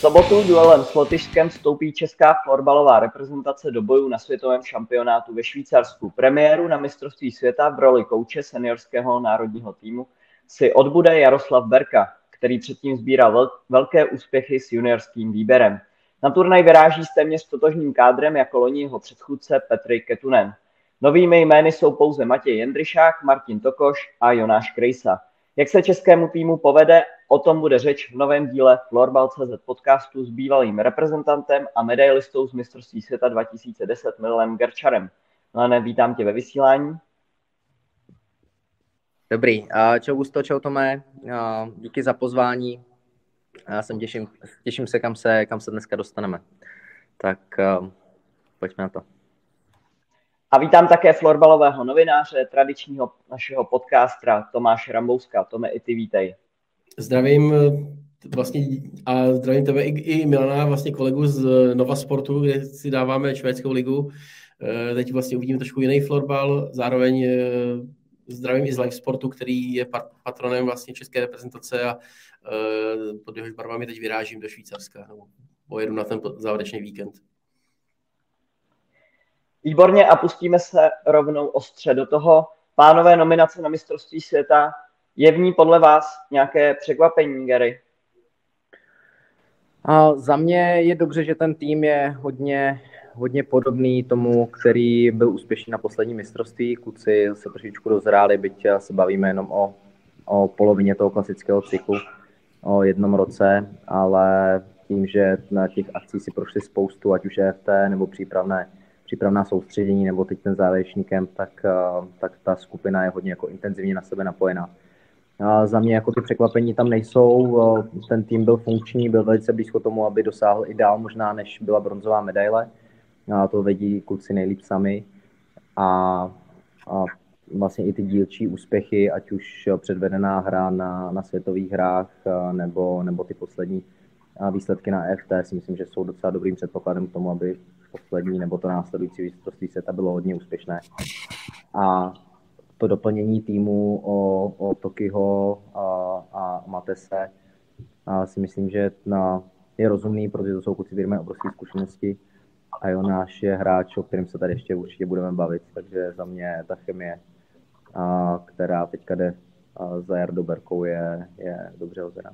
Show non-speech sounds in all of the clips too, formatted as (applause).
sobotu duelem s Lotyšskem vstoupí česká florbalová reprezentace do bojů na světovém šampionátu ve Švýcarsku. Premiéru na mistrovství světa v roli kouče seniorského národního týmu si odbude Jaroslav Berka, který předtím sbíral velké úspěchy s juniorským výběrem. Na turnaj vyráží s téměř totožným kádrem jako loni jeho předchůdce Petry Ketunen. Novými jmény jsou pouze Matěj Jendryšák, Martin Tokoš a Jonáš Krejsa. Jak se českému týmu povede, o tom bude řeč v novém díle Florbal.cz podcastu s bývalým reprezentantem a medailistou z mistrovství světa 2010 Milem Gerčarem. Milene, vítám tě ve vysílání. Dobrý, čau Gusto, čau Tome, díky za pozvání. Já jsem těším, těším se, kam se, kam se dneska dostaneme. Tak pojďme na to. A vítám také florbalového novináře, tradičního našeho podcastra Tomáše Rambouska. Tome, i ty vítej. Zdravím vlastně a zdravím tebe i, i Milana, vlastně kolegu z Nova Sportu, kde si dáváme švédskou ligu. Eh, teď vlastně uvidíme trošku jiný florbal, zároveň eh, zdravím i z Live Sportu, který je patronem vlastně české reprezentace a eh, pod jehož barvami teď vyrážím do Švýcarska, pojedu na ten závěrečný víkend. Výborně a pustíme se rovnou ostře do toho. Pánové nominace na mistrovství světa, je v ní podle vás nějaké překvapení, Gary? A za mě je dobře, že ten tým je hodně, hodně podobný tomu, který byl úspěšný na poslední mistrovství. Kluci se trošičku dozráli, byť se bavíme jenom o, o polovině toho klasického cyklu, o jednom roce, ale tím, že na těch akcí si prošli spoustu, ať už EFT nebo přípravné přípravná soustředění nebo teď ten závěrečný kemp, tak, eh, tak ta skupina je hodně jako intenzivně na sebe napojená. A za mě jako ty překvapení tam nejsou, eh, ten tým byl funkční, byl velice blízko tomu, aby dosáhl i dál možná, než byla bronzová medaile. A to vedí kluci nejlíp sami. A, a vlastně i ty dílčí úspěchy, ať už předvedená hra na, na světových hrách, eh, nebo, nebo ty poslední výsledky na EFT si myslím, že jsou docela dobrým předpokladem k tomu, aby poslední nebo to následující mistrovství světa bylo hodně úspěšné. A to doplnění týmu o, o Tokiho a, a Matese a si myslím, že na, je rozumný, protože to jsou kluci, kteří mají obrovské zkušenosti a Jonáš je hráč, o kterém se tady ještě určitě budeme bavit, takže za mě ta chemie, a, která teďka jde za Jardou Berkou, je, je dobře hozená.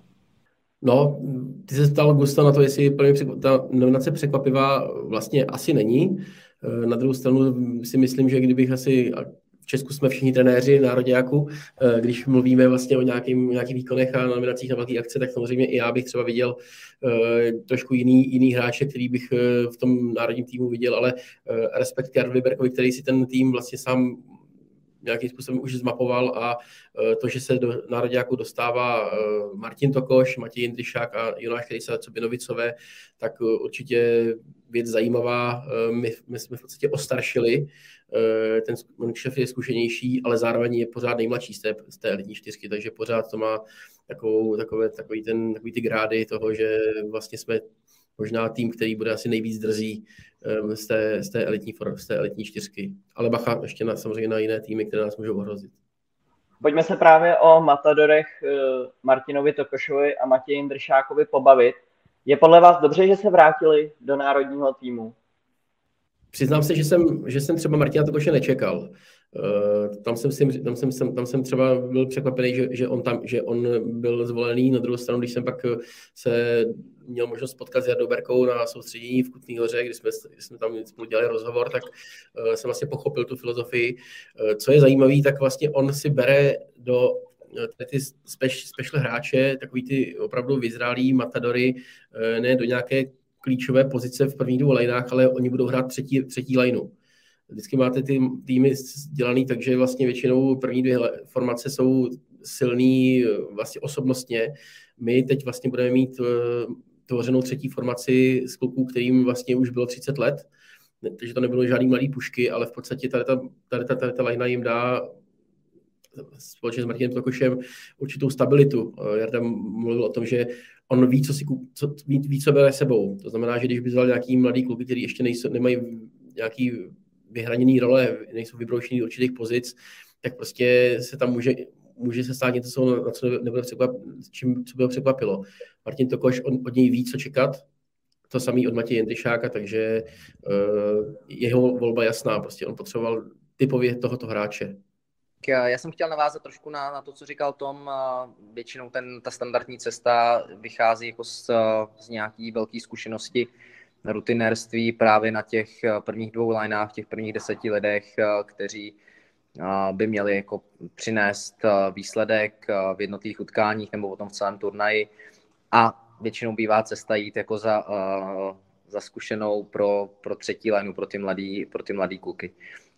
No, ty se ptal Gusta na to, jestli pro mě ta nominace překvapivá vlastně asi není. Eh, na druhou stranu si myslím, že kdybych asi, v Česku jsme všichni trenéři nároďáku, eh, když mluvíme vlastně o nějakým, nějakých výkonech a nominacích na velké akce, tak samozřejmě i já bych třeba viděl uh, trošku jiný, jiný hráče, který bych v tom národním týmu viděl, ale respekt Karlovi Berkovi, který si ten tým vlastně sám nějakým způsobem už zmapoval a e, to, že se do národňáku dostává e, Martin Tokoš, Matěj Jindřišák a Jonáš Krejsa Cobinovicové, tak e, určitě věc zajímavá. My, my jsme v podstatě ostaršili, ten šef je zkušenější, ale zároveň je pořád nejmladší z té, z té elitní čtyřky, takže pořád to má takovou, takové, takový, ten, takový ty grády toho, že vlastně jsme možná tým, který bude asi nejvíc drzí z té, z té, elitní, z té elitní čtyřky. Ale bacha ještě na, samozřejmě na jiné týmy, které nás můžou ohrozit. Pojďme se právě o Matadorech eh, Martinovi Tokošovi a Matěji Dršákovi pobavit. Je podle vás dobře, že se vrátili do národního týmu? Přiznám se, že jsem, že jsem třeba Martina Tokoše nečekal. Uh, tam jsem, si, tam, jsem, tam jsem třeba byl překvapený, že, že, on tam, že on byl zvolený. Na druhou stranu, když jsem pak se měl možnost potkat s Jardou Berkou na soustředění v Kutný hoře, kdy jsme, kdy jsme tam spolu dělali rozhovor, tak uh, jsem vlastně pochopil tu filozofii. Uh, co je zajímavé, tak vlastně on si bere do ty special hráče, takový ty opravdu vyzrálí matadory, ne do nějaké klíčové pozice v prvních dvou lineách, ale oni budou hrát třetí, třetí lineu. Vždycky máte ty týmy dělaný takže vlastně většinou první dvě formace jsou silný vlastně osobnostně. My teď vlastně budeme mít eh, tvořenou třetí formaci s kluků, kterým vlastně už bylo 30 let, takže to nebylo žádný mladý pušky, ale v podstatě tady ta, tady ta, tady ta lajna jim dá společně s Martinem Tokošem určitou stabilitu. Eh, Jarda mluvil o tom, že on ví, co si co, ví, ví, co bere sebou. To znamená, že když by vzal nějaký mladý kluky, který ještě nejsou, nemají nějaký vyhraněný role, nejsou vybroušený do určitých pozic, tak prostě se tam může, může se stát něco, na co nebude překvap, čím, co by ho překvapilo. Martin Tokoš od, od něj ví, co čekat, to samý od Matěje Jendryšáka, takže uh, jeho volba jasná, prostě on potřeboval typově tohoto hráče. Já jsem chtěl navázat trošku na, na to, co říkal Tom. Většinou ten, ta standardní cesta vychází jako z, z nějaký velké zkušenosti rutinérství právě na těch prvních dvou lineách, těch prvních deseti lidech, kteří by měli jako přinést výsledek v jednotlivých utkáních nebo potom v celém turnaji. A většinou bývá cesta jít jako za, za zkušenou pro, pro třetí lineu, pro ty mladý, pro ty mladý kluky.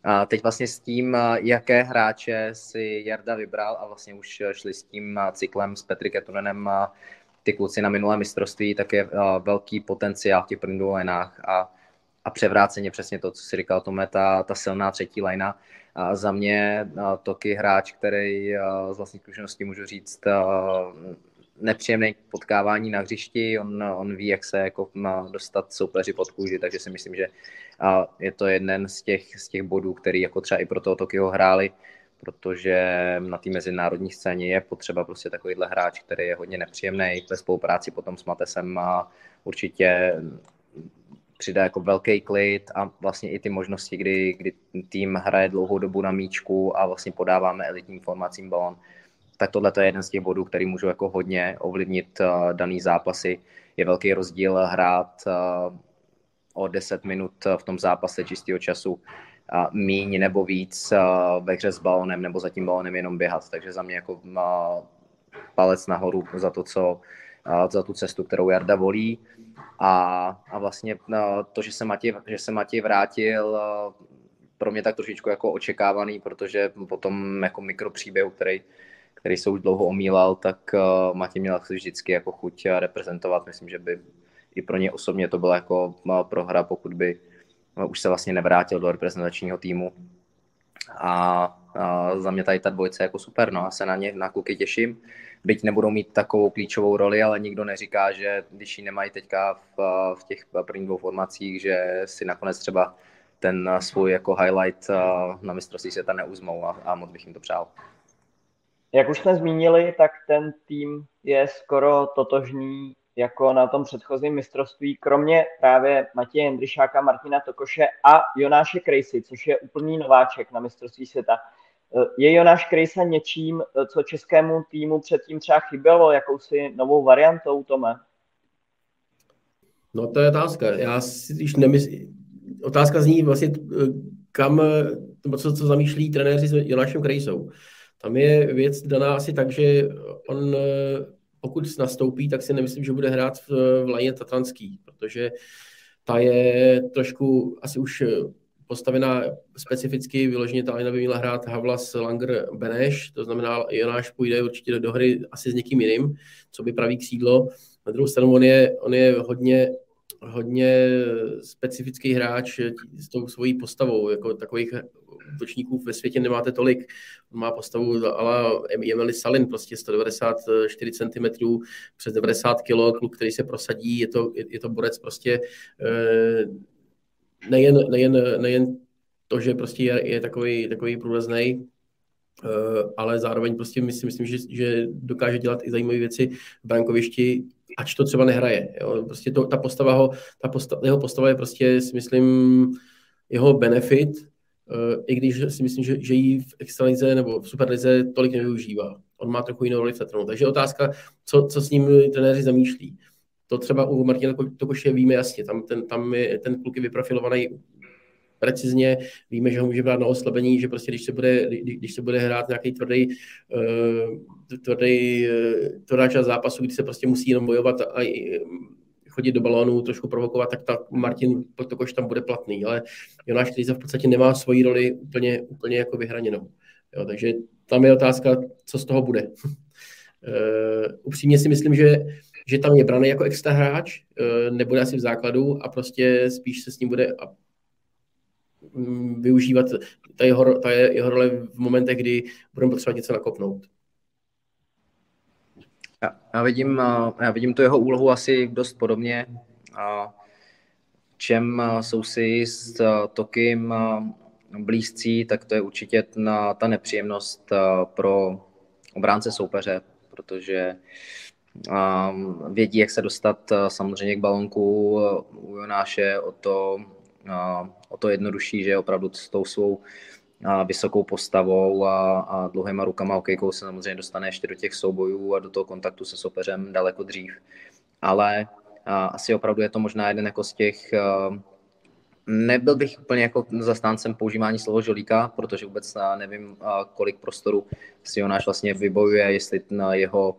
A teď vlastně s tím, jaké hráče si Jarda vybral a vlastně už šli s tím cyklem s Petry Ketunenem ty kluci na minulé mistrovství, tak je velký potenciál v těch prvních a, a převráceně přesně to, co si říkal, Tome, ta, ta silná třetí lajna. A za mě Toky hráč, který z vlastní zkušeností můžu říct, nepříjemné potkávání na hřišti, on, on ví, jak se jako má dostat soupeři pod kůži, takže si myslím, že je to jeden z těch, z těch bodů, který jako třeba i pro toho Tokio hráli, protože na té mezinárodní scéně je potřeba prostě takovýhle hráč, který je hodně nepříjemný ve spolupráci potom s Matesem a určitě přidá jako velký klid a vlastně i ty možnosti, kdy, kdy tým hraje dlouhou dobu na míčku a vlastně podáváme elitním formacím balon, tak tohle je jeden z těch bodů, který můžou jako hodně ovlivnit uh, daný zápasy. Je velký rozdíl hrát uh, o 10 minut v tom zápase čistého času míň nebo víc ve hře s balonem nebo za tím balonem jenom běhat. Takže za mě jako palec nahoru za to, co za tu cestu, kterou Jarda volí. A, a vlastně uh, to, že se Matěj, že se Matěj vrátil, uh, pro mě tak trošičku jako očekávaný, protože potom jako mikropříběh, který který se už dlouho omílal, tak uh, Matěj měl vždycky jako chuť reprezentovat. Myslím, že by i pro ně osobně to byla jako prohra, pokud by už se vlastně nevrátil do reprezentačního týmu. A uh, za mě tady ta dvojice jako super, no a se na ně na kluky těším. Byť nebudou mít takovou klíčovou roli, ale nikdo neříká, že když ji nemají teďka v, v těch prvních dvou formacích, že si nakonec třeba ten svůj jako highlight na mistrovství světa neuzmou a, a moc bych jim to přál. Jak už jsme zmínili, tak ten tým je skoro totožný jako na tom předchozím mistrovství, kromě právě Matěje Jendryšáka, Martina Tokoše a Jonáše Krejsy, což je úplný nováček na mistrovství světa. Je Jonáš Krejsa něčím, co českému týmu předtím třeba chybělo, jakousi novou variantou, Tome? No to je otázka. Já si když nemyslím, otázka zní vlastně, kam, co, co zamýšlí trenéři s Jonášem Krejsou. Tam je věc daná asi tak, že on pokud nastoupí, tak si nemyslím, že bude hrát v, v lajně Tatranský, protože ta je trošku asi už postavená specificky, vyloženě ta lajna by měla hrát Havlas, Langer, Beneš, to znamená, Jonáš půjde určitě do hry asi s někým jiným, co by pravý křídlo. Na druhou stranu on je, on je hodně hodně specifický hráč s tou svojí postavou, jako takových útočníků ve světě nemáte tolik. On má postavu ale Emily Salin, prostě 194 cm, přes 90 kg, kluk, který se prosadí, je to, je, je to borec prostě eh, nejen, nejen, nejen to, že prostě je, je takový, takový průlezný, eh, ale zároveň prostě myslím, myslím že, že dokáže dělat i zajímavé věci v brankovišti, ač to třeba nehraje. Jo. Prostě to, ta postava ho, ta postava, jeho postava je prostě, si myslím, jeho benefit, i když si myslím, že, že ji v extralize nebo v superlize tolik nevyužívá. On má trochu jinou roli v. Takže otázka, co, co s ním trenéři zamýšlí. To třeba u Martina Tokoše víme jasně, tam ten, tam je, ten kluk je vyprofilovaný precizně, víme, že ho může brát na oslabení, že prostě když se bude, když se bude hrát nějaký tvrdý, uh, tvrdý, uh, tvrdá část zápasu, kdy se prostě musí jenom bojovat a chodit do balónu, trošku provokovat, tak ta Martin Tokoš tam bude platný, ale Jonáš Klíza v podstatě nemá svoji roli úplně, úplně jako vyhraněnou. Jo, takže tam je otázka, co z toho bude. uh, (laughs) upřímně si myslím, že, že tam je braný jako extra hráč, uh, nebude asi v základu a prostě spíš se s ním bude um, využívat ta jeho, ta jeho role v momentech, kdy budeme potřebovat něco nakopnout. Já, vidím, já vidím tu jeho úlohu asi dost podobně. A čem jsou si s Tokim blízcí, tak to je určitě ta nepříjemnost pro obránce soupeře, protože vědí, jak se dostat uh, samozřejmě k balonku u Jonáše o to, uh, o to jednodušší, že opravdu s tou svou a vysokou postavou a, a dlouhýma rukama okejkou se samozřejmě dostane ještě do těch soubojů a do toho kontaktu se soupeřem daleko dřív. Ale a, asi opravdu je to možná jeden jako z těch Nebyl bych úplně jako zastáncem používání slova žolíka, protože vůbec nevím, kolik prostoru si Jonáš vlastně vybojuje, jestli na jeho,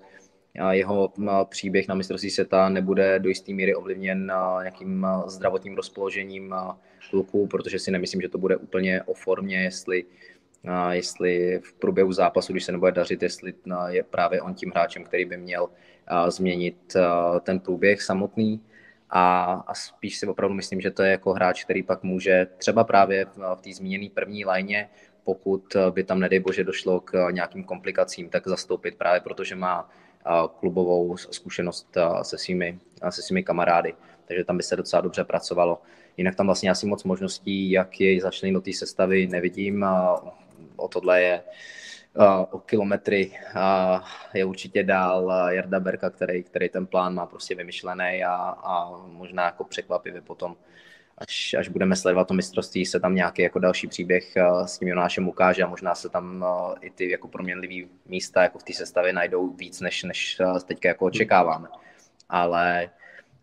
jeho příběh na mistrovství světa nebude do jisté míry ovlivněn nějakým zdravotním rozpoložením kluků, protože si nemyslím, že to bude úplně o formě, jestli, jestli v průběhu zápasu, když se nebude dařit, jestli je právě on tím hráčem, který by měl změnit ten průběh samotný. A, a spíš si opravdu myslím, že to je jako hráč, který pak může třeba právě v, v té zmíněné první lajně, pokud by tam, nedej bože, došlo k nějakým komplikacím, tak zastoupit právě protože má klubovou zkušenost se svými, se svými kamarády. Takže tam by se docela dobře pracovalo. Jinak tam vlastně asi moc možností, jak jej začlenit do té sestavy, nevidím. O tohle je o kilometry je určitě dál Jarda Berka, který, který ten plán má prostě vymyšlený a, a možná jako překvapivě potom, až, až budeme sledovat to mistrovství, se tam nějaký jako další příběh s tím Jonášem ukáže a možná se tam i ty jako proměnlivý místa jako v té sestavě najdou víc, než, než teďka jako očekáváme. Ale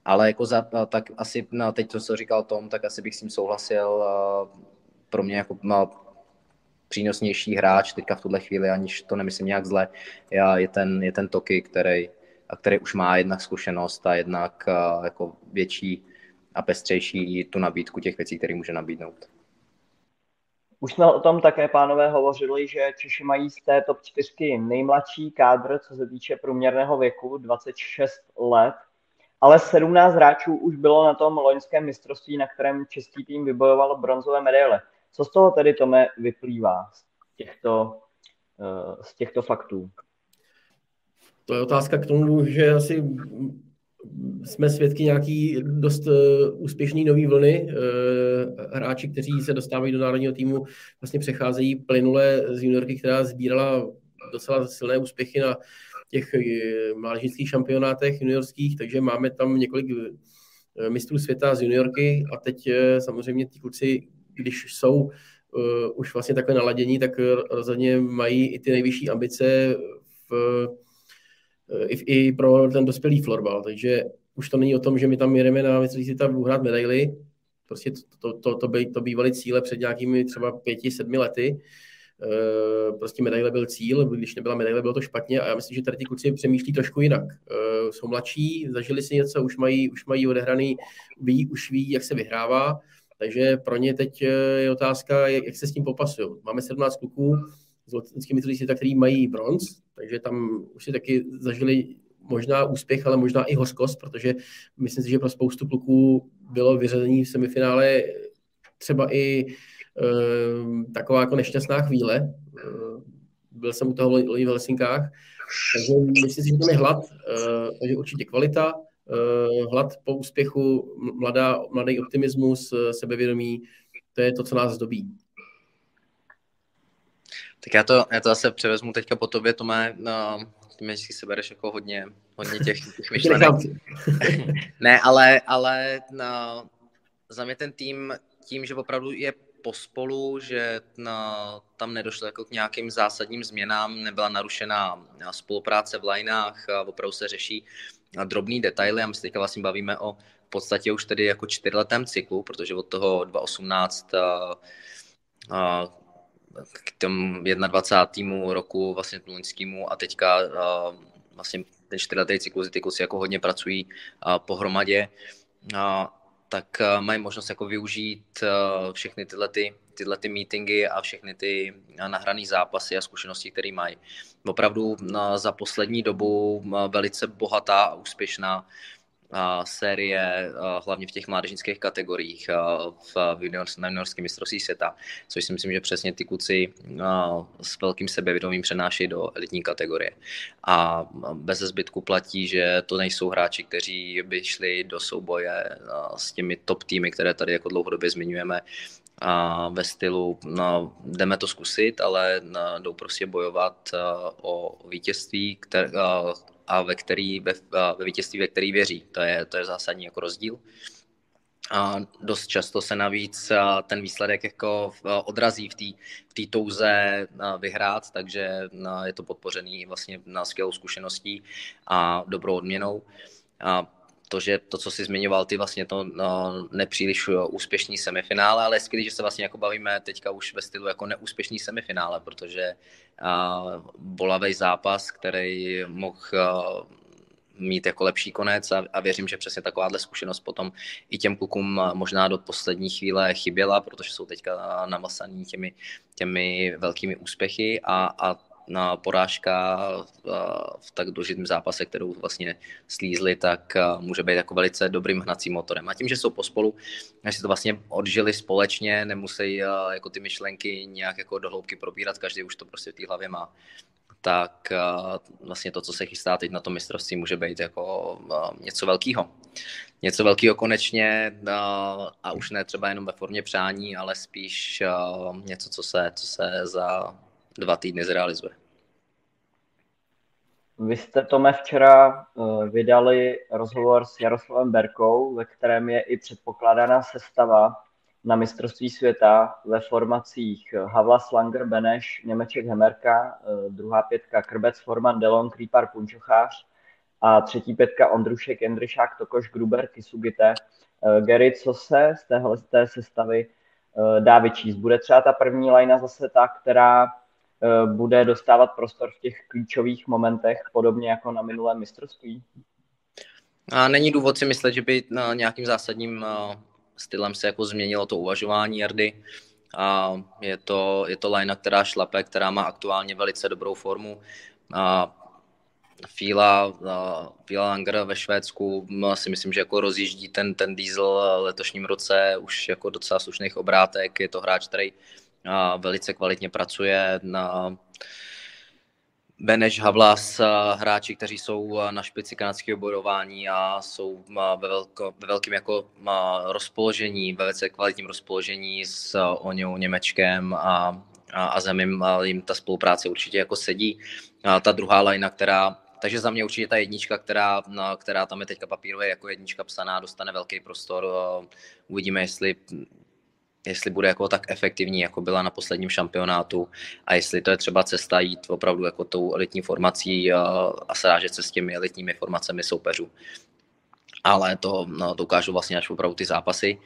ale jako za, tak asi no, teď to, co říkal Tom, tak asi bych s tím souhlasil. Pro mě jako no, přínosnější hráč teďka v tuhle chvíli, aniž to nemyslím nějak zle, je ten, je ten Toky, který, který už má jednak zkušenost a jednak jako větší a pestřejší tu nabídku těch věcí, které může nabídnout. Už jsme o tom také, pánové, hovořili, že Češi mají z té top 4 nejmladší kádr, co se týče průměrného věku, 26 let, ale 17 hráčů už bylo na tom loňském mistrovství, na kterém český tým vybojoval bronzové medaile. Co z toho tedy, Tome, vyplývá z těchto, eh, z těchto faktů? To je otázka k tomu, že asi jsme svědky nějaký dost eh, úspěšný nový vlny. Eh, hráči, kteří se dostávají do národního týmu, vlastně přecházejí plynule z juniorky, která sbírala docela silné úspěchy na těch mládežnických šampionátech juniorských, takže máme tam několik mistrů světa z juniorky a teď samozřejmě ty kluci když jsou už vlastně takhle naladění, tak rozhodně mají i ty nejvyšší ambice v, i, i pro ten dospělý florbal. Takže už to není o tom, že my tam jedeme na mistrovství tam uhrát medaily. Prostě to, to, to, to, by, to bývaly cíle před nějakými třeba pěti, sedmi lety. Uh, prostě medaile byl cíl, když nebyla medaile, bylo to špatně a já myslím, že tady ty kluci přemýšlí trošku jinak. Uh, jsou mladší, zažili si něco, už mají, už mají odehraný, ví, už ví, jak se vyhrává takže pro ně teď eh, je otázka, jak, jak se s tím popasují. Máme 17 kluků z lotickými světa, který mají bronz, takže tam už si taky zažili možná úspěch, ale možná i hořkost, protože myslím si, že pro spoustu kluků bylo vyřazení v semifinále třeba i e, taková jako nešťastná chvíle. E, byl jsem u toho loni v Helsinkách, takže myslím si, že tam je hlad, e, takže určitě kvalita, Eh, hlad po úspěchu, mladá, mladý optimismus, sebevědomí, to je to, co nás zdobí. Tak já to, já to zase převezmu teďka po tobě, Tome, no, ty mi si bereš jako hodně, hodně těch, těch myšlenek. (laughs) ne, ale, ale no, za mě ten tým tím, že opravdu je pospolu, že na, tam nedošlo jako k nějakým zásadním změnám, nebyla narušená spolupráce v lineách, opravdu se řeší drobný detaily a my se teďka vlastně bavíme o v podstatě už tedy jako čtyřletém cyklu, protože od toho 2018 a, a, k tomu 21. roku vlastně loňskému a teďka vlastně ten čtyřletý cyklus, ty kluci jako hodně pracují pohromadě, tak mají možnost jako využít všechny tyhle ty tyhle ty meetingy a všechny ty nahrané zápasy a zkušenosti, které mají. Opravdu za poslední dobu velice bohatá a úspěšná série, hlavně v těch mládežnických kategoriích v juniorském mistrovství světa, což si myslím, že přesně ty kluci s velkým sebevědomím přenášejí do elitní kategorie. A bez zbytku platí, že to nejsou hráči, kteří by šli do souboje s těmi top týmy, které tady jako dlouhodobě zmiňujeme, a ve stylu no, jdeme to zkusit, ale no, jdou prostě bojovat o vítězství které, a ve, který, ve, ve vítězství, ve který věří. To je, to je zásadní jako rozdíl. A dost často se navíc ten výsledek jako odrazí v té v touze vyhrát, takže je to podpořený vlastně na skvělou zkušeností a dobrou odměnou. A to, že to, co jsi zmiňoval, ty vlastně to no, nepříliš úspěšný semifinále, ale skvělý, že se vlastně jako bavíme teďka už ve stylu jako neúspěšný semifinále, protože uh, bolavý zápas, který mohl uh, mít jako lepší konec a, a věřím, že přesně takováhle zkušenost potom i těm klukům možná do poslední chvíle chyběla, protože jsou teďka namasaný těmi, těmi velkými úspěchy a, a na porážka v tak důležitém zápase, kterou vlastně slízli, tak může být jako velice dobrým hnacím motorem. A tím, že jsou pospolu, že si to vlastně odžili společně, nemusí jako ty myšlenky nějak jako dohloubky probírat, každý už to prostě v té hlavě má tak vlastně to, co se chystá teď na to mistrovství, může být jako něco velkého. Něco velkého konečně a už ne třeba jenom ve formě přání, ale spíš něco, co se, co se za dva týdny zrealizuje. Vy jste, Tome, včera vydali rozhovor s Jaroslavem Berkou, ve kterém je i předpokládaná sestava na mistrovství světa ve formacích Havla, Slanger, Beneš, Němeček, Hemerka, eh, druhá pětka Krbec, Forman, Delon, Krýpar, Punčochář a třetí pětka Ondrušek, Jendryšák, Tokoš, Gruber, Kisugite. Eh, Gary, co se z téhle té sestavy eh, dá vyčíst? Bude třeba ta první lajna zase ta, která bude dostávat prostor v těch klíčových momentech, podobně jako na minulém mistrovství? A není důvod si myslet, že by na nějakým zásadním stylem se jako změnilo to uvažování Jardy. A je to, je to line, která šlape, která má aktuálně velice dobrou formu. A Fila, Fila Langer ve Švédsku si myslím, že jako rozjíždí ten, ten diesel letošním roce už jako docela slušných obrátek. Je to hráč, který velice kvalitně pracuje na Beneš, Havlas, hráči, kteří jsou na špici kanadského bojování a jsou ve, velko, ve velkém jako rozpoložení, ve velice kvalitním rozpoložení s Oňou Němečkem a, a, a Zemím, a jim ta spolupráce určitě jako sedí. A ta druhá lajna, která takže za mě určitě ta jednička, která, která tam je teďka papírově jako jednička psaná, dostane velký prostor. Uvidíme, jestli jestli bude jako tak efektivní, jako byla na posledním šampionátu a jestli to je třeba cesta jít opravdu jako tou elitní formací a, a srážet se s těmi elitními formacemi soupeřů. Ale to, no, to ukážu vlastně až opravdu ty zápasy.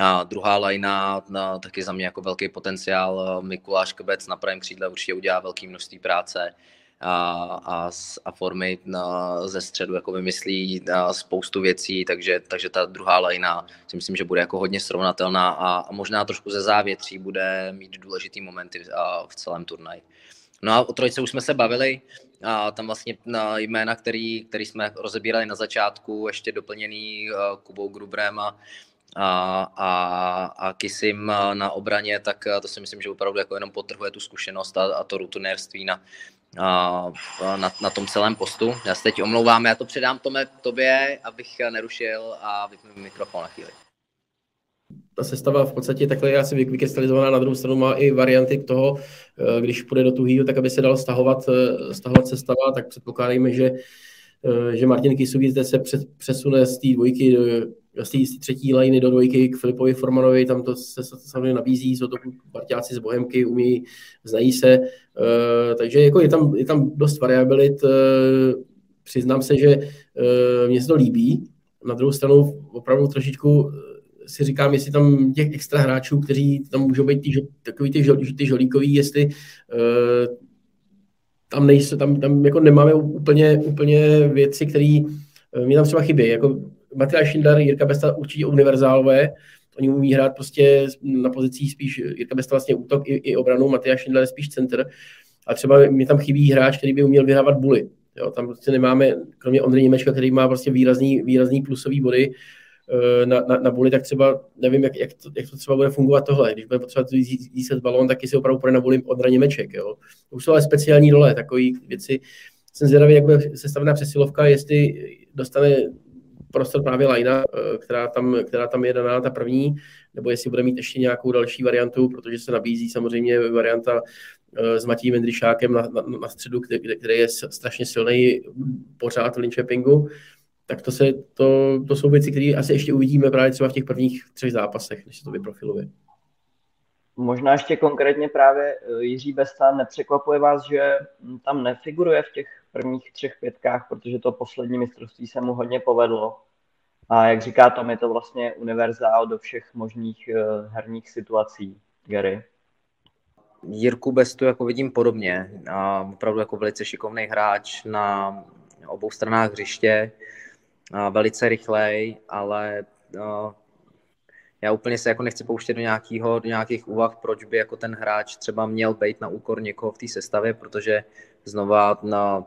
A druhá lajna, no, taky za mě jako velký potenciál. Mikuláš Kbec na pravém křídle určitě udělá velké množství práce a, a, a formy na, ze středu jako vymyslí spoustu věcí, takže, takže ta druhá lajna si myslím, že bude jako hodně srovnatelná a, a možná trošku ze závětří bude mít důležitý momenty a, v celém turnaji. No a o trojce už jsme se bavili, a tam vlastně na jména, který, který jsme rozebírali na začátku, ještě doplněný Kubou Grubrem a, a, a, a Kisim na obraně, tak to si myslím, že opravdu jako jenom potrhuje tu zkušenost a, a to rutinérství na, na, na tom celém postu. Já se teď omlouvám, já to předám tome, tobě, abych nerušil a vypnu mikrofon na chvíli. Ta sestava v podstatě takhle je asi vykrystalizovaná, na druhou stranu má i varianty k toho, eh, když půjde do tuhýho, tak aby se dal stahovat, eh, stahovat sestava, tak předpokládáme, že že Martin Kisugi se přesune z té dvojky do, z té třetí liny do dvojky k Filipovi Formanovi, tam to se samozřejmě nabízí, jsou to partiáci z Bohemky, umí, znají se, uh, takže jako je, tam, je tam dost variabilit, uh, přiznám se, že mně se to líbí, na druhou stranu opravdu trošičku si říkám, jestli tam těch extra hráčů, kteří tam můžou být ty, takový ty, žol, ty žolíkový, jestli tam nejsou, tam, tam jako nemáme úplně, úplně věci, které uh, mě tam třeba chybí. Jako Matyáš Schindler, Jirka Besta určitě univerzálové, oni umí hrát prostě na pozicích spíš, Jirka Besta vlastně útok i, i obranu, Matyáš Schindler je spíš center. A třeba mi tam chybí hráč, který by uměl vyhrávat buly. Jo, tam prostě nemáme, kromě Ondry Němečka, který má prostě výrazný, výrazný plusový body eh, na, na, na buly, tak třeba nevím, jak, jak, to, jak to třeba bude fungovat tohle. Když bude potřebovat získat balón, tak si opravdu půjde na buly Ondra Němeček. Jo. To už jsou ale speciální role, takové věci. Jsem zvědavý, jak bude sestavená přesilovka, jestli dostane prostor právě Lajna, která tam, která tam je daná, ta první, nebo jestli bude mít ještě nějakou další variantu, protože se nabízí samozřejmě varianta s Matějem Jindřišákem na, na, na středu, který, který je strašně silný pořád v Linköpingu tak to, se, to, to jsou věci, které asi ještě uvidíme právě třeba v těch prvních třech zápasech, než se to vyprofiluje. Možná ještě konkrétně právě eh, Jiří Besta, nepřekvapuje vás, že tam nefiguruje v těch prvních třech pětkách, protože to poslední mistrovství se mu hodně povedlo. A jak říká Tom, je to vlastně univerzál do všech možných eh, herních situací. Gary? Jirku Bestu jako vidím podobně. A opravdu jako velice šikovný hráč na obou stranách hřiště velice rychlej, ale já úplně se jako nechci pouštět do, nějakýho, do nějakých úvah, proč by jako ten hráč třeba měl být na úkor někoho v té sestavě, protože znova na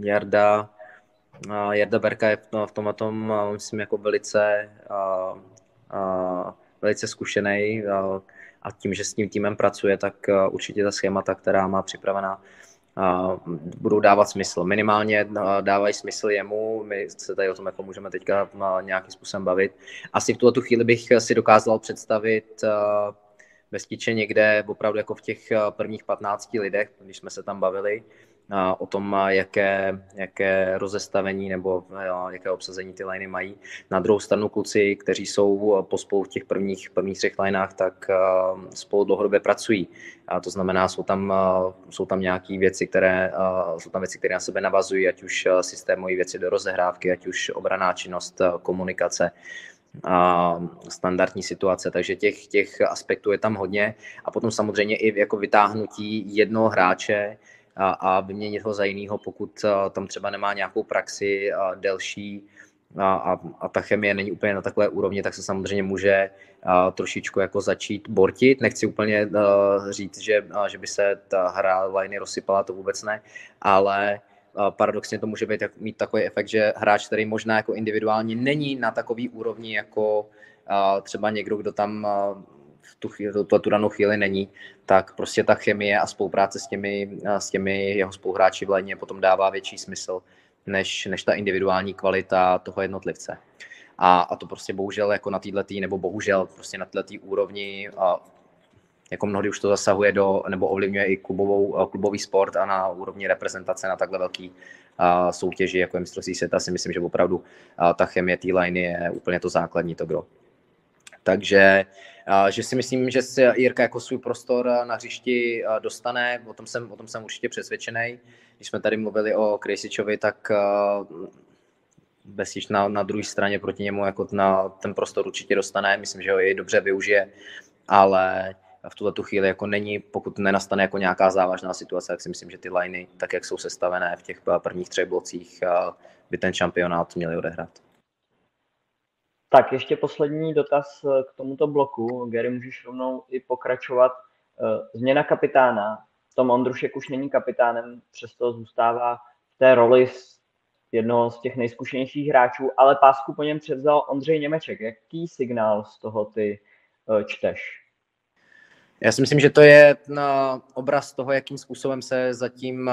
Jarda, Jarda Berka je v tom, tom myslím, jako velice, velice zkušený a, a tím, že s tím týmem pracuje, tak určitě ta schémata, která má připravená, budou dávat smysl. Minimálně dávají smysl jemu, my se tady o tom jako můžeme teďka nějakým způsobem bavit. Asi v tuto chvíli bych si dokázal představit Vestiče někde opravdu jako v těch prvních 15 lidech, když jsme se tam bavili, o tom, jaké, jaké rozestavení nebo jaké obsazení ty liney mají. Na druhou stranu kluci, kteří jsou pospolu v těch prvních, prvních třech linách, tak spolu dlouhodobě pracují. A to znamená, jsou tam, jsou tam nějaké věci, které, jsou tam věci, které na sebe navazují, ať už systémové věci do rozehrávky, ať už obraná činnost, komunikace a standardní situace, takže těch, těch aspektů je tam hodně. A potom samozřejmě i jako vytáhnutí jednoho hráče, a, a vyměnit ho za jiného, pokud tam třeba nemá nějakou praxi delší a, a, a ta chemie není úplně na takové úrovni, tak se samozřejmě může a, trošičku jako začít bortit. Nechci úplně a, říct, že, a, že by se ta hra liney rozsypala, to vůbec ne, ale paradoxně to může být, mít takový efekt, že hráč, který možná jako individuálně není na takový úrovni jako třeba někdo, kdo tam tu, chvíli, tu, tu danou chvíli není, tak prostě ta chemie a spolupráce s těmi, s těmi jeho spoluhráči v léně potom dává větší smysl, než, než ta individuální kvalita toho jednotlivce. A, a to prostě bohužel jako na této, nebo bohužel prostě na této úrovni a jako mnohdy už to zasahuje do, nebo ovlivňuje i klubovou, klubový sport a na úrovni reprezentace na takhle velký a, soutěži, jako je mistrovství světa, si myslím, že opravdu a, ta chemie té line je úplně to základní, to kdo. Takže že si myslím, že si Jirka jako svůj prostor na hřišti dostane, o tom jsem, o tom jsem určitě přesvědčený. Když jsme tady mluvili o Krejsičovi, tak Besič na, na druhé straně proti němu jako na ten prostor určitě dostane, myslím, že ho i dobře využije, ale v tuhle tu chvíli jako není, pokud nenastane jako nějaká závažná situace, tak si myslím, že ty liney, tak jak jsou sestavené v těch prvních třech blocích, by ten šampionát měli odehrát. Tak ještě poslední dotaz eh, k tomuto bloku. Gary, můžeš rovnou i pokračovat. Eh, změna kapitána. Tom Ondrušek už není kapitánem, přesto zůstává v té roli jednoho z těch nejzkušenějších hráčů, ale pásku po něm převzal Ondřej Němeček. Jaký signál z toho ty eh, čteš? Já si myslím, že to je na obraz toho, jakým způsobem se zatím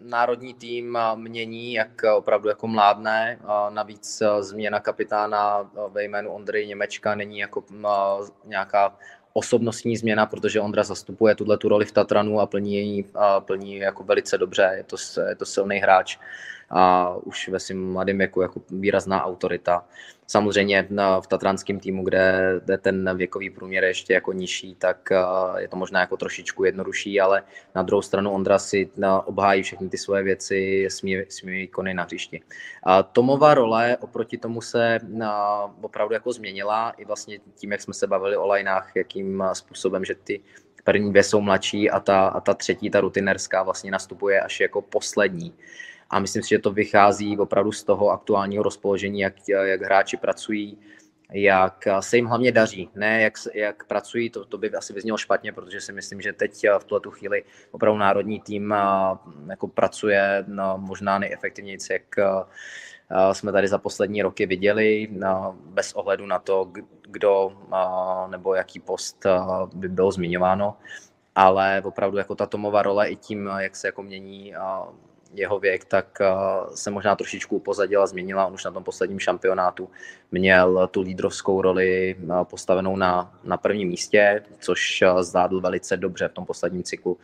národní tým mění, jak opravdu jako mládne. Navíc změna kapitána ve jménu Ondry Němečka není jako nějaká osobnostní změna, protože Ondra zastupuje tuhle tu roli v Tatranu a plní ji plní jako velice dobře. Je to, je to silný hráč a už ve svém mladém věku jako výrazná autorita. Samozřejmě v tatranském týmu, kde, kde ten věkový průměr je ještě jako nižší, tak je to možná jako trošičku jednodušší, ale na druhou stranu Ondra si obhájí všechny ty svoje věci svými, svými výkony na hřišti. A Tomova role oproti tomu se opravdu jako změnila i vlastně tím, jak jsme se bavili o lajnách, jakým způsobem, že ty první dvě jsou mladší a ta, a ta třetí, ta rutinerská vlastně nastupuje až jako poslední a myslím si, že to vychází opravdu z toho aktuálního rozpoložení, jak, jak hráči pracují, jak se jim hlavně daří, ne jak, jak pracují, to, to by asi vyznělo špatně, protože si myslím, že teď v tuhle chvíli opravdu národní tým jako pracuje no, možná nejefektivněji, jak jsme tady za poslední roky viděli, bez ohledu na to, kdo nebo jaký post by bylo zmiňováno, ale opravdu jako ta Tomova role i tím, jak se jako mění jeho věk, tak se možná trošičku upozadila, změnila. On už na tom posledním šampionátu měl tu lídrovskou roli postavenou na, na prvním místě, což zvládl velice dobře v tom posledním cyklu.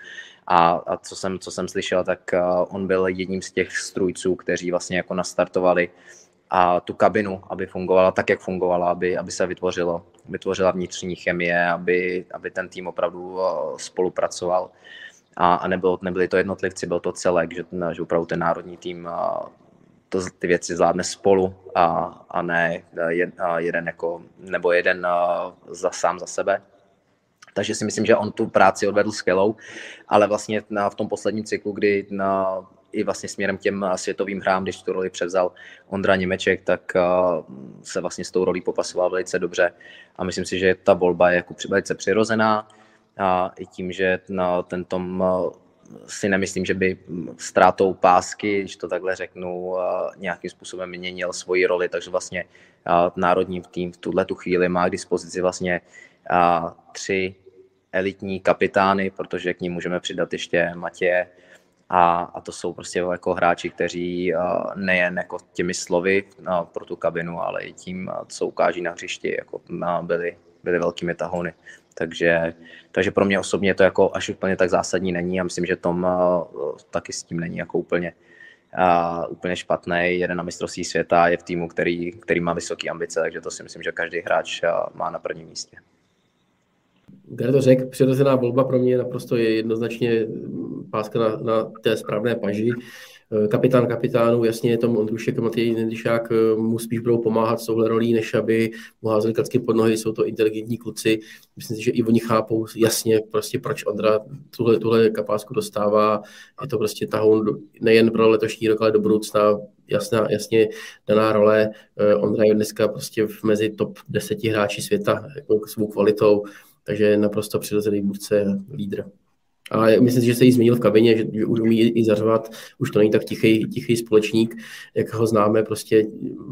A, a co, jsem, co jsem slyšel, tak on byl jedním z těch strujců, kteří vlastně jako nastartovali a tu kabinu, aby fungovala tak, jak fungovala, aby, aby se vytvořilo, vytvořila vnitřní chemie, aby, aby ten tým opravdu spolupracoval a, a nebylo, nebyli to jednotlivci, byl to celek, že, že opravdu ten národní tým to, ty věci zvládne spolu a, a ne jed, a jeden jako, nebo jeden za, sám za sebe. Takže si myslím, že on tu práci odvedl skvělou, ale vlastně na, v tom posledním cyklu, kdy na, i vlastně směrem k těm světovým hrám, když tu roli převzal Ondra Němeček, tak se vlastně s tou rolí popasoval velice dobře a myslím si, že ta volba je jako velice přirozená a i tím, že no, ten Tom si nemyslím, že by ztrátou pásky, když to takhle řeknu, nějakým způsobem měnil svoji roli, takže vlastně národní tým v tuhle tu chvíli má k dispozici vlastně tři elitní kapitány, protože k ním můžeme přidat ještě Matěje, a, a to jsou prostě jako hráči, kteří nejen jako těmi slovy pro tu kabinu, ale i tím, co ukáží na hřišti, jako byli, byli velkými tahony. Takže, takže pro mě osobně to jako až úplně tak zásadní není a myslím, že Tom taky s tím není jako úplně, uh, úplně špatný. Jeden na mistrovství světa je v týmu, který, který má vysoké ambice, takže to si myslím, že každý hráč má na prvním místě. Kde to řekl, přirozená volba pro mě naprosto je jednoznačně páska na, na té správné paži. Eh, kapitán kapitánu, jasně tomu Ondrušek a Matěj Nendišák eh, mu spíš budou pomáhat s touhle rolí, než aby mu házeli klacky pod nohy, jsou to inteligentní kluci. Myslím si, že i oni chápou jasně, prostě proč Ondra tuhle, tuhle kapásku dostává. Je to prostě tahoun nejen pro letošní rok, ale do budoucna jasná, jasně daná role. Eh, Ondra je dneska prostě v mezi top 10 hráči světa jako svou kvalitou, takže je naprosto přirozený vůdce lídr. Ale myslím si, že se jí změnil v kabině, že, už umí i zařvat, už to není tak tichý, tichý společník, jak ho známe, prostě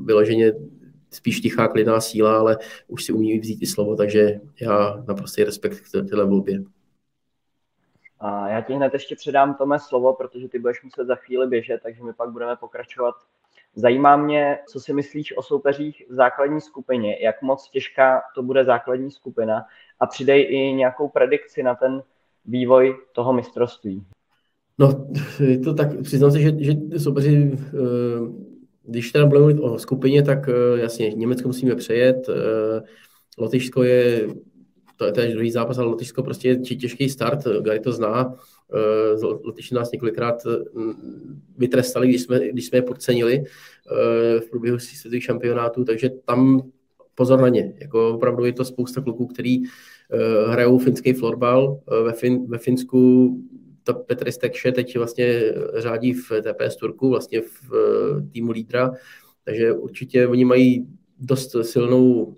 vyloženě spíš tichá, klidná síla, ale už si umí vzít i slovo, takže já naprostý respekt k téhle volbě. A já ti hned ještě předám Tome slovo, protože ty budeš muset za chvíli běžet, takže my pak budeme pokračovat. Zajímá mě, co si myslíš o soupeřích v základní skupině, jak moc těžká to bude základní skupina a přidej i nějakou predikci na ten vývoj toho mistrovství? No, je to tak, přiznám se, že, že soupeři, eh, když teda budeme mluvit o skupině, tak eh, jasně, Německo musíme přejet, eh, Lotyšsko je, to je ten druhý zápas, ale Lotyšsko prostě je těžký start, Gary to zná, Lotyši nás několikrát vytrestali, když jsme, když jsme je podcenili v průběhu světových šampionátů, takže tam pozor na ně. Jako opravdu je to spousta kluků, který hrajou finský florbal. Uh, ve, fin, ve Finsku to Petr Stekše teď vlastně řádí v TPS Turku, vlastně v týmu lídra, takže určitě oni mají dost silnou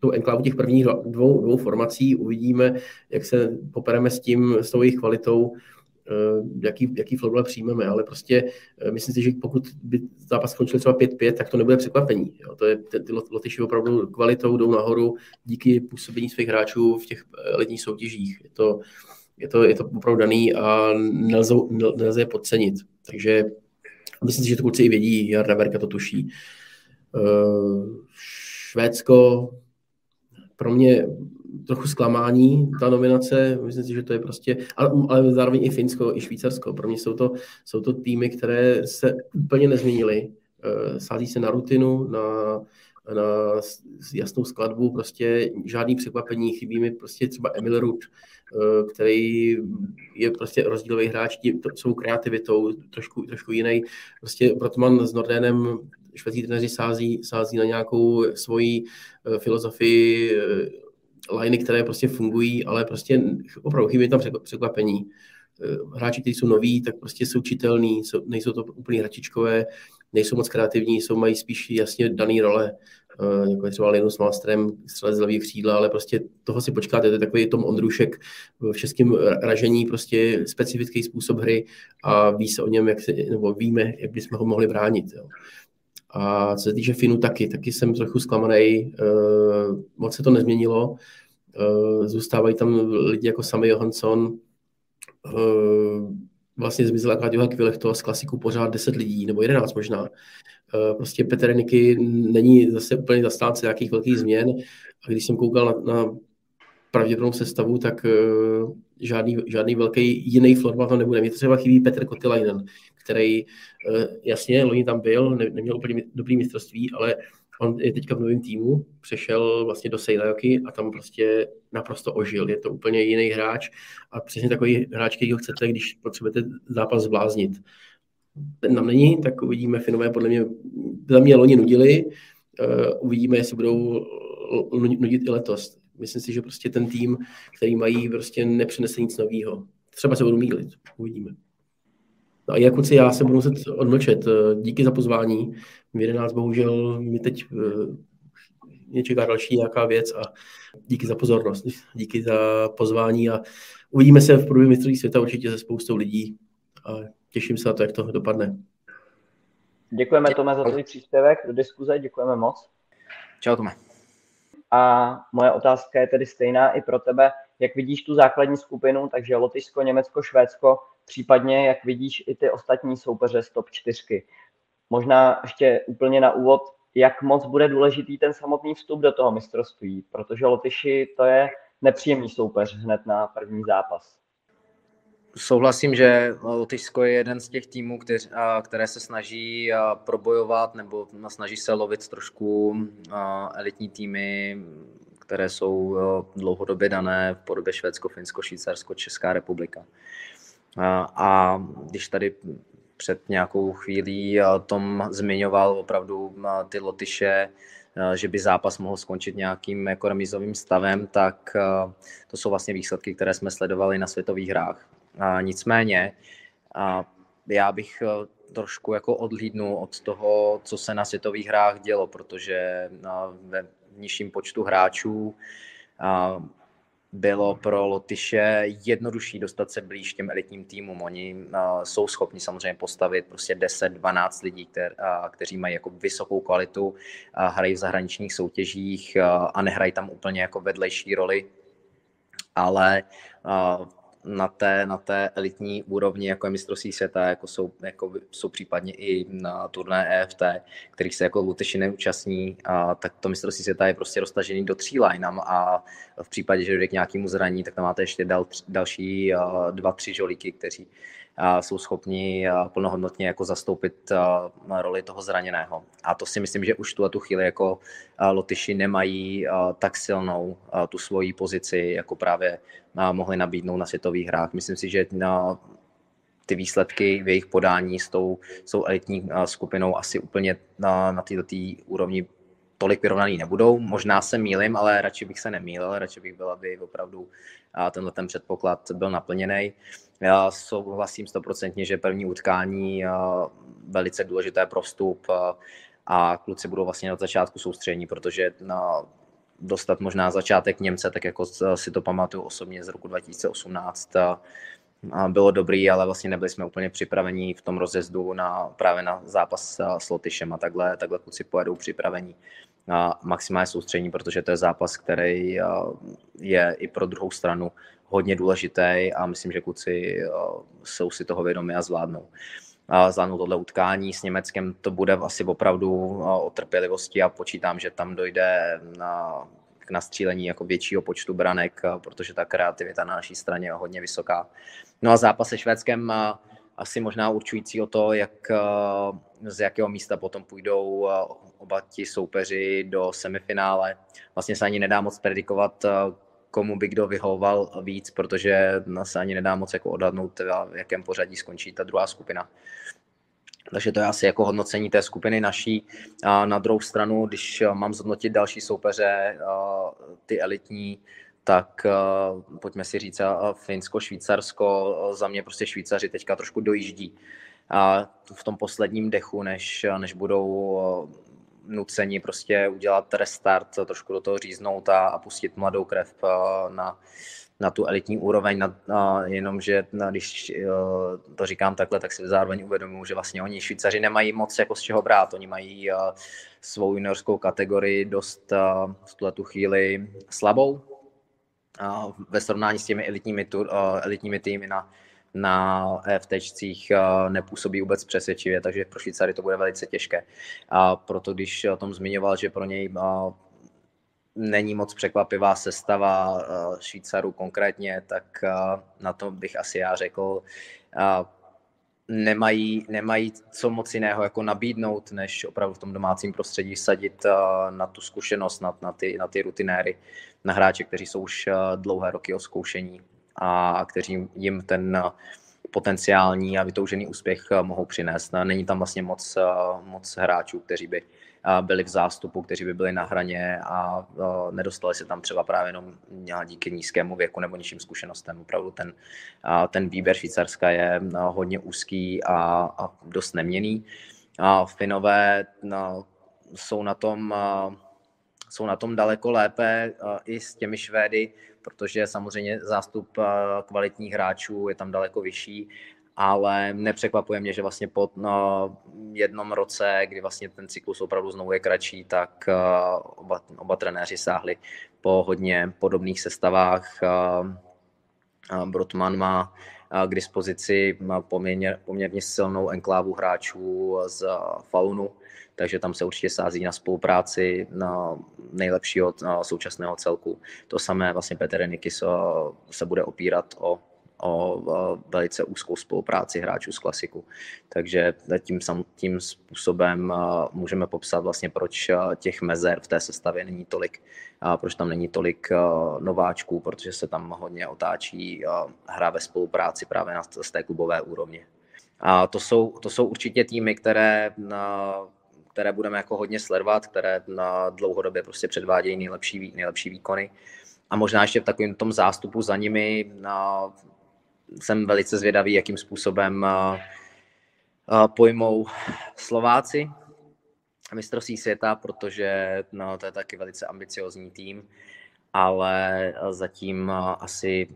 tu enklávu těch prvních dvou, dvou formací. Uvidíme, jak se popereme s tím, s tou jejich kvalitou. Eh, jaký, jaký florbal přijmeme, ale prostě eh, myslím si, že pokud by zápas skončil třeba 5-5, tak to nebude překvapení. Jo. To je, ty, ty Lotyši opravdu kvalitou jdou nahoru díky působení svých hráčů v těch eh, letních soutěžích. Je to, je to, je to opravdu daný a nelze, nelze je podcenit. Takže myslím si, že to kluci i vědí, Jarda Berka to tuší. Švédsko pro mě trochu zklamání, ta nominace, myslím si, že to je prostě, ale, ale zároveň i Finsko, i Švýcarsko, pro mě jsou to, jsou to týmy, které se úplně nezměnily, eh, sází se na rutinu, na, na jasnou skladbu, prostě žádný překvapení, chybí mi prostě třeba Emil Rudd, eh, který je prostě rozdílový hráč svou kreativitou, trošku, trošku jiný. Prostě Brotman s Nordénem švédský trenéři sází, sází na nějakou svoji eh, filozofii liney, které prostě fungují, ale prostě opravdu chybí tam překvapení. Eh, hráči, kteří jsou noví, tak prostě jsou čitelní, jsou, nejsou to úplně hračičkové, nejsou moc kreativní, jsou, mají spíš jasně daný role, uh, jako je třeba Linus Malstrem, střelec z levých křídla, ale prostě toho si počkáte, to je takový Tom Ondrušek v českém ražení, prostě specifický způsob hry a ví se o něm, jak se, nebo víme, jak bychom ho mohli bránit. Jo. A co se týče Finu taky, taky jsem trochu zklamaný. Uh, moc se to nezměnilo. Uh, zůstávají tam lidi jako Sami Johansson. Uh, vlastně zmizel akorát Johan Kvilechto z klasiku pořád 10 lidí, nebo 11 možná. Prostě Petr Niky není zase úplně zastánce nějakých velkých změn. A když jsem koukal na, na pravděpodobnou sestavu, tak žádný, žádný velký jiný format tam nebude. Mně třeba chybí Petr Kotilainen, který uh, jasně, loni tam byl, ne, neměl úplně dobrý mistrovství, ale on je teďka v novém týmu, přešel vlastně do Sejlajoky a tam prostě naprosto ožil. Je to úplně jiný hráč a přesně takový hráč, který ho chcete, když potřebujete zápas zbláznit. Ten tam není, tak uvidíme. Finové podle mě, za mě loni nudili, uh, uvidíme, jestli budou nudit i letos. Myslím si, že prostě ten tým, který mají, prostě nepřinese nic nového. Třeba se budu mílit, uvidíme. No a Jakuci, já se budu muset odmlčet. Díky za pozvání. V 11 bohužel mi teď eh, mě čeká další nějaká věc a díky za pozornost, díky za pozvání a uvidíme se v průběhu mistrovství světa určitě se spoustou lidí a těším se na to, jak to dopadne. Děkujeme Tome za tvůj příspěvek do diskuze, děkujeme moc. Čau Tome. A moje otázka je tedy stejná i pro tebe. Jak vidíš tu základní skupinu, takže Lotyšsko, Německo, Švédsko, případně jak vidíš i ty ostatní soupeře z top 4. Možná ještě úplně na úvod, jak moc bude důležitý ten samotný vstup do toho mistrovství, protože Lotyši to je nepříjemný soupeř hned na první zápas. Souhlasím, že Lotyšsko je jeden z těch týmů, které se snaží probojovat nebo snaží se lovit trošku elitní týmy, které jsou dlouhodobě dané v podobě Švédsko, Finsko, Švýcarsko, Česká republika. A když tady před nějakou chvílí Tom zmiňoval opravdu ty Lotyše, že by zápas mohl skončit nějakým jako remizovým stavem, tak to jsou vlastně výsledky, které jsme sledovali na světových hrách. A nicméně já bych trošku jako odhlídnul od toho, co se na světových hrách dělo, protože ve nižším počtu hráčů bylo pro Lotyše jednodušší dostat se blíž těm elitním týmům. Oni jsou schopni samozřejmě postavit prostě 10-12 lidí, kter, kteří mají jako vysokou kvalitu, hrají v zahraničních soutěžích a nehrají tam úplně jako vedlejší roli. Ale na té, na té elitní úrovni, jako je mistrovství světa, jako jsou, jako jsou případně i na turné EFT, kterých se jako Luteši neúčastní, a, tak to mistrovství světa je prostě roztažený do tří lineam a v případě, že dojde k nějakému zraní, tak tam máte ještě dal, další dva, tři žolíky, kteří jsou schopni plnohodnotně jako zastoupit roli toho zraněného. A to si myslím, že už tu a tu chvíli jako Lotyši nemají tak silnou tu svoji pozici, jako právě mohli nabídnout na světových hrách. Myslím si, že na ty výsledky v jejich podání s tou, s tou elitní skupinou asi úplně na, na této úrovni tolik vyrovnaný nebudou. Možná se mýlim, ale radši bych se nemýlil, radši bych byl, aby opravdu tenhle ten předpoklad byl naplněný. Já souhlasím stoprocentně, že první utkání velice důležité pro vstup a kluci budou vlastně od začátku soustředění, protože na dostat možná začátek Němce, tak jako si to pamatuju osobně z roku 2018, bylo dobrý, ale vlastně nebyli jsme úplně připraveni v tom rozjezdu na, právě na zápas s Lotyšem a takhle, takhle kluci pojedou připravení na maximální soustředění, protože to je zápas, který je i pro druhou stranu hodně důležitý a myslím, že kluci jsou si toho vědomi a zvládnou. Zvládnou tohle utkání s Německem, to bude asi opravdu o trpělivosti a počítám, že tam dojde na k nastřílení jako většího počtu branek, protože ta kreativita na naší straně je hodně vysoká. No a zápas se Švédskem asi možná určující o to, jak, z jakého místa potom půjdou oba ti soupeři do semifinále. Vlastně se ani nedá moc predikovat, komu by kdo vyhovoval víc, protože se ani nedá moc jako odhadnout, v jakém pořadí skončí ta druhá skupina. Takže to je asi jako hodnocení té skupiny naší. A na druhou stranu, když mám zhodnotit další soupeře, ty elitní, tak pojďme si říct Finsko, Švýcarsko, za mě prostě Švýcaři teďka trošku dojíždí a v tom posledním dechu, než, než budou nuceni prostě udělat restart, trošku do toho říznout a, a pustit mladou krev na, na tu elitní úroveň, na, na, jenomže na, když uh, to říkám takhle, tak si zároveň uvědomuji, že vlastně oni Švýcaři nemají moc jako z čeho brát, oni mají uh, svou juniorskou kategorii dost uh, v tuhle tu chvíli slabou uh, ve srovnání s těmi elitními, tu, uh, elitními týmy na, na FTčcích eh, nepůsobí vůbec přesvědčivě, takže pro Švýcary to bude velice těžké. A proto, když o tom zmiňoval, že pro něj není moc překvapivá sestava Švýcarů konkrétně, tak na to bych asi já řekl, nemají, nemají co moc jiného jako nabídnout, než opravdu v tom domácím prostředí sadit na tu zkušenost, na, na, ty, na ty rutinéry, na hráče, kteří jsou už dlouhé roky o zkoušení a kteří jim ten potenciální a vytoužený úspěch mohou přinést. Není tam vlastně moc, moc hráčů, kteří by byli v zástupu, kteří by byli na hraně a nedostali se tam třeba právě jenom díky nízkému věku nebo nižším zkušenostem. Opravdu ten, ten výběr Švýcarska je hodně úzký a, a dost neměný. A Finové no, jsou na tom jsou na tom daleko lépe i s těmi Švédy, protože samozřejmě zástup kvalitních hráčů je tam daleko vyšší ale nepřekvapuje mě, že vlastně po no, jednom roce, kdy vlastně ten cyklus opravdu znovu je kratší, tak uh, oba, oba trenéři sáhli po hodně podobných sestavách. Uh, uh, Brotman má k dispozici poměrně, poměrně silnou enklávu hráčů z Faunu, takže tam se určitě sází na spolupráci na nejlepšího současného celku. To samé vlastně Petr Nikis se bude opírat o o velice úzkou spolupráci hráčů z klasiku. Takže tím, tím způsobem můžeme popsat vlastně, proč těch mezer v té sestavě není tolik, proč tam není tolik nováčků, protože se tam hodně otáčí hra ve spolupráci právě na z té klubové úrovně. A to jsou, to jsou určitě týmy, které, které budeme jako hodně sledovat, které na dlouhodobě prostě předvádějí nejlepší, nejlepší výkony. A možná ještě v takovém tom zástupu za nimi na, jsem velice zvědavý, jakým způsobem pojmou Slováci mistrovství světa, protože no, to je taky velice ambiciozní tým, ale zatím asi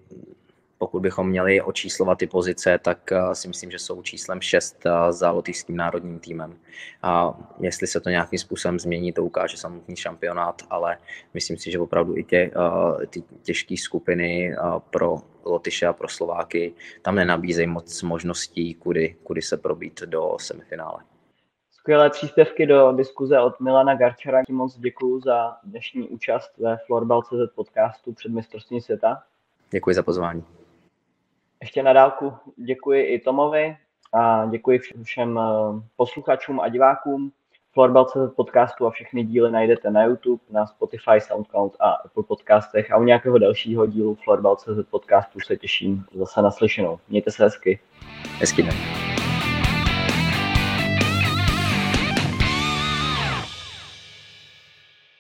pokud bychom měli očíslovat ty pozice, tak eh, si myslím, že jsou číslem 6 eh, za lotyšským národním týmem. A jestli se to nějakým způsobem změní, to ukáže samotný šampionát, ale myslím si, že opravdu i tě, eh, ty těžké skupiny pro Lotyše a pro Slováky tam nenabízejí moc možností, kudy, kudy se probít do semifinále. Skvělé příspěvky do diskuze od Milana Garčara. Moc děkuji za dnešní účast ve Florbal.cz podcastu před mistrovstvím světa. Děkuji za pozvání. Ještě na dálku děkuji i Tomovi a děkuji všem eh, posluchačům a divákům. Florbal.cz podcastu a všechny díly najdete na YouTube, na Spotify, SoundCloud a Apple podcastech a u nějakého dalšího dílu Florbal.cz podcastu se těším zase naslyšenou. Mějte se hezky. Hezky den.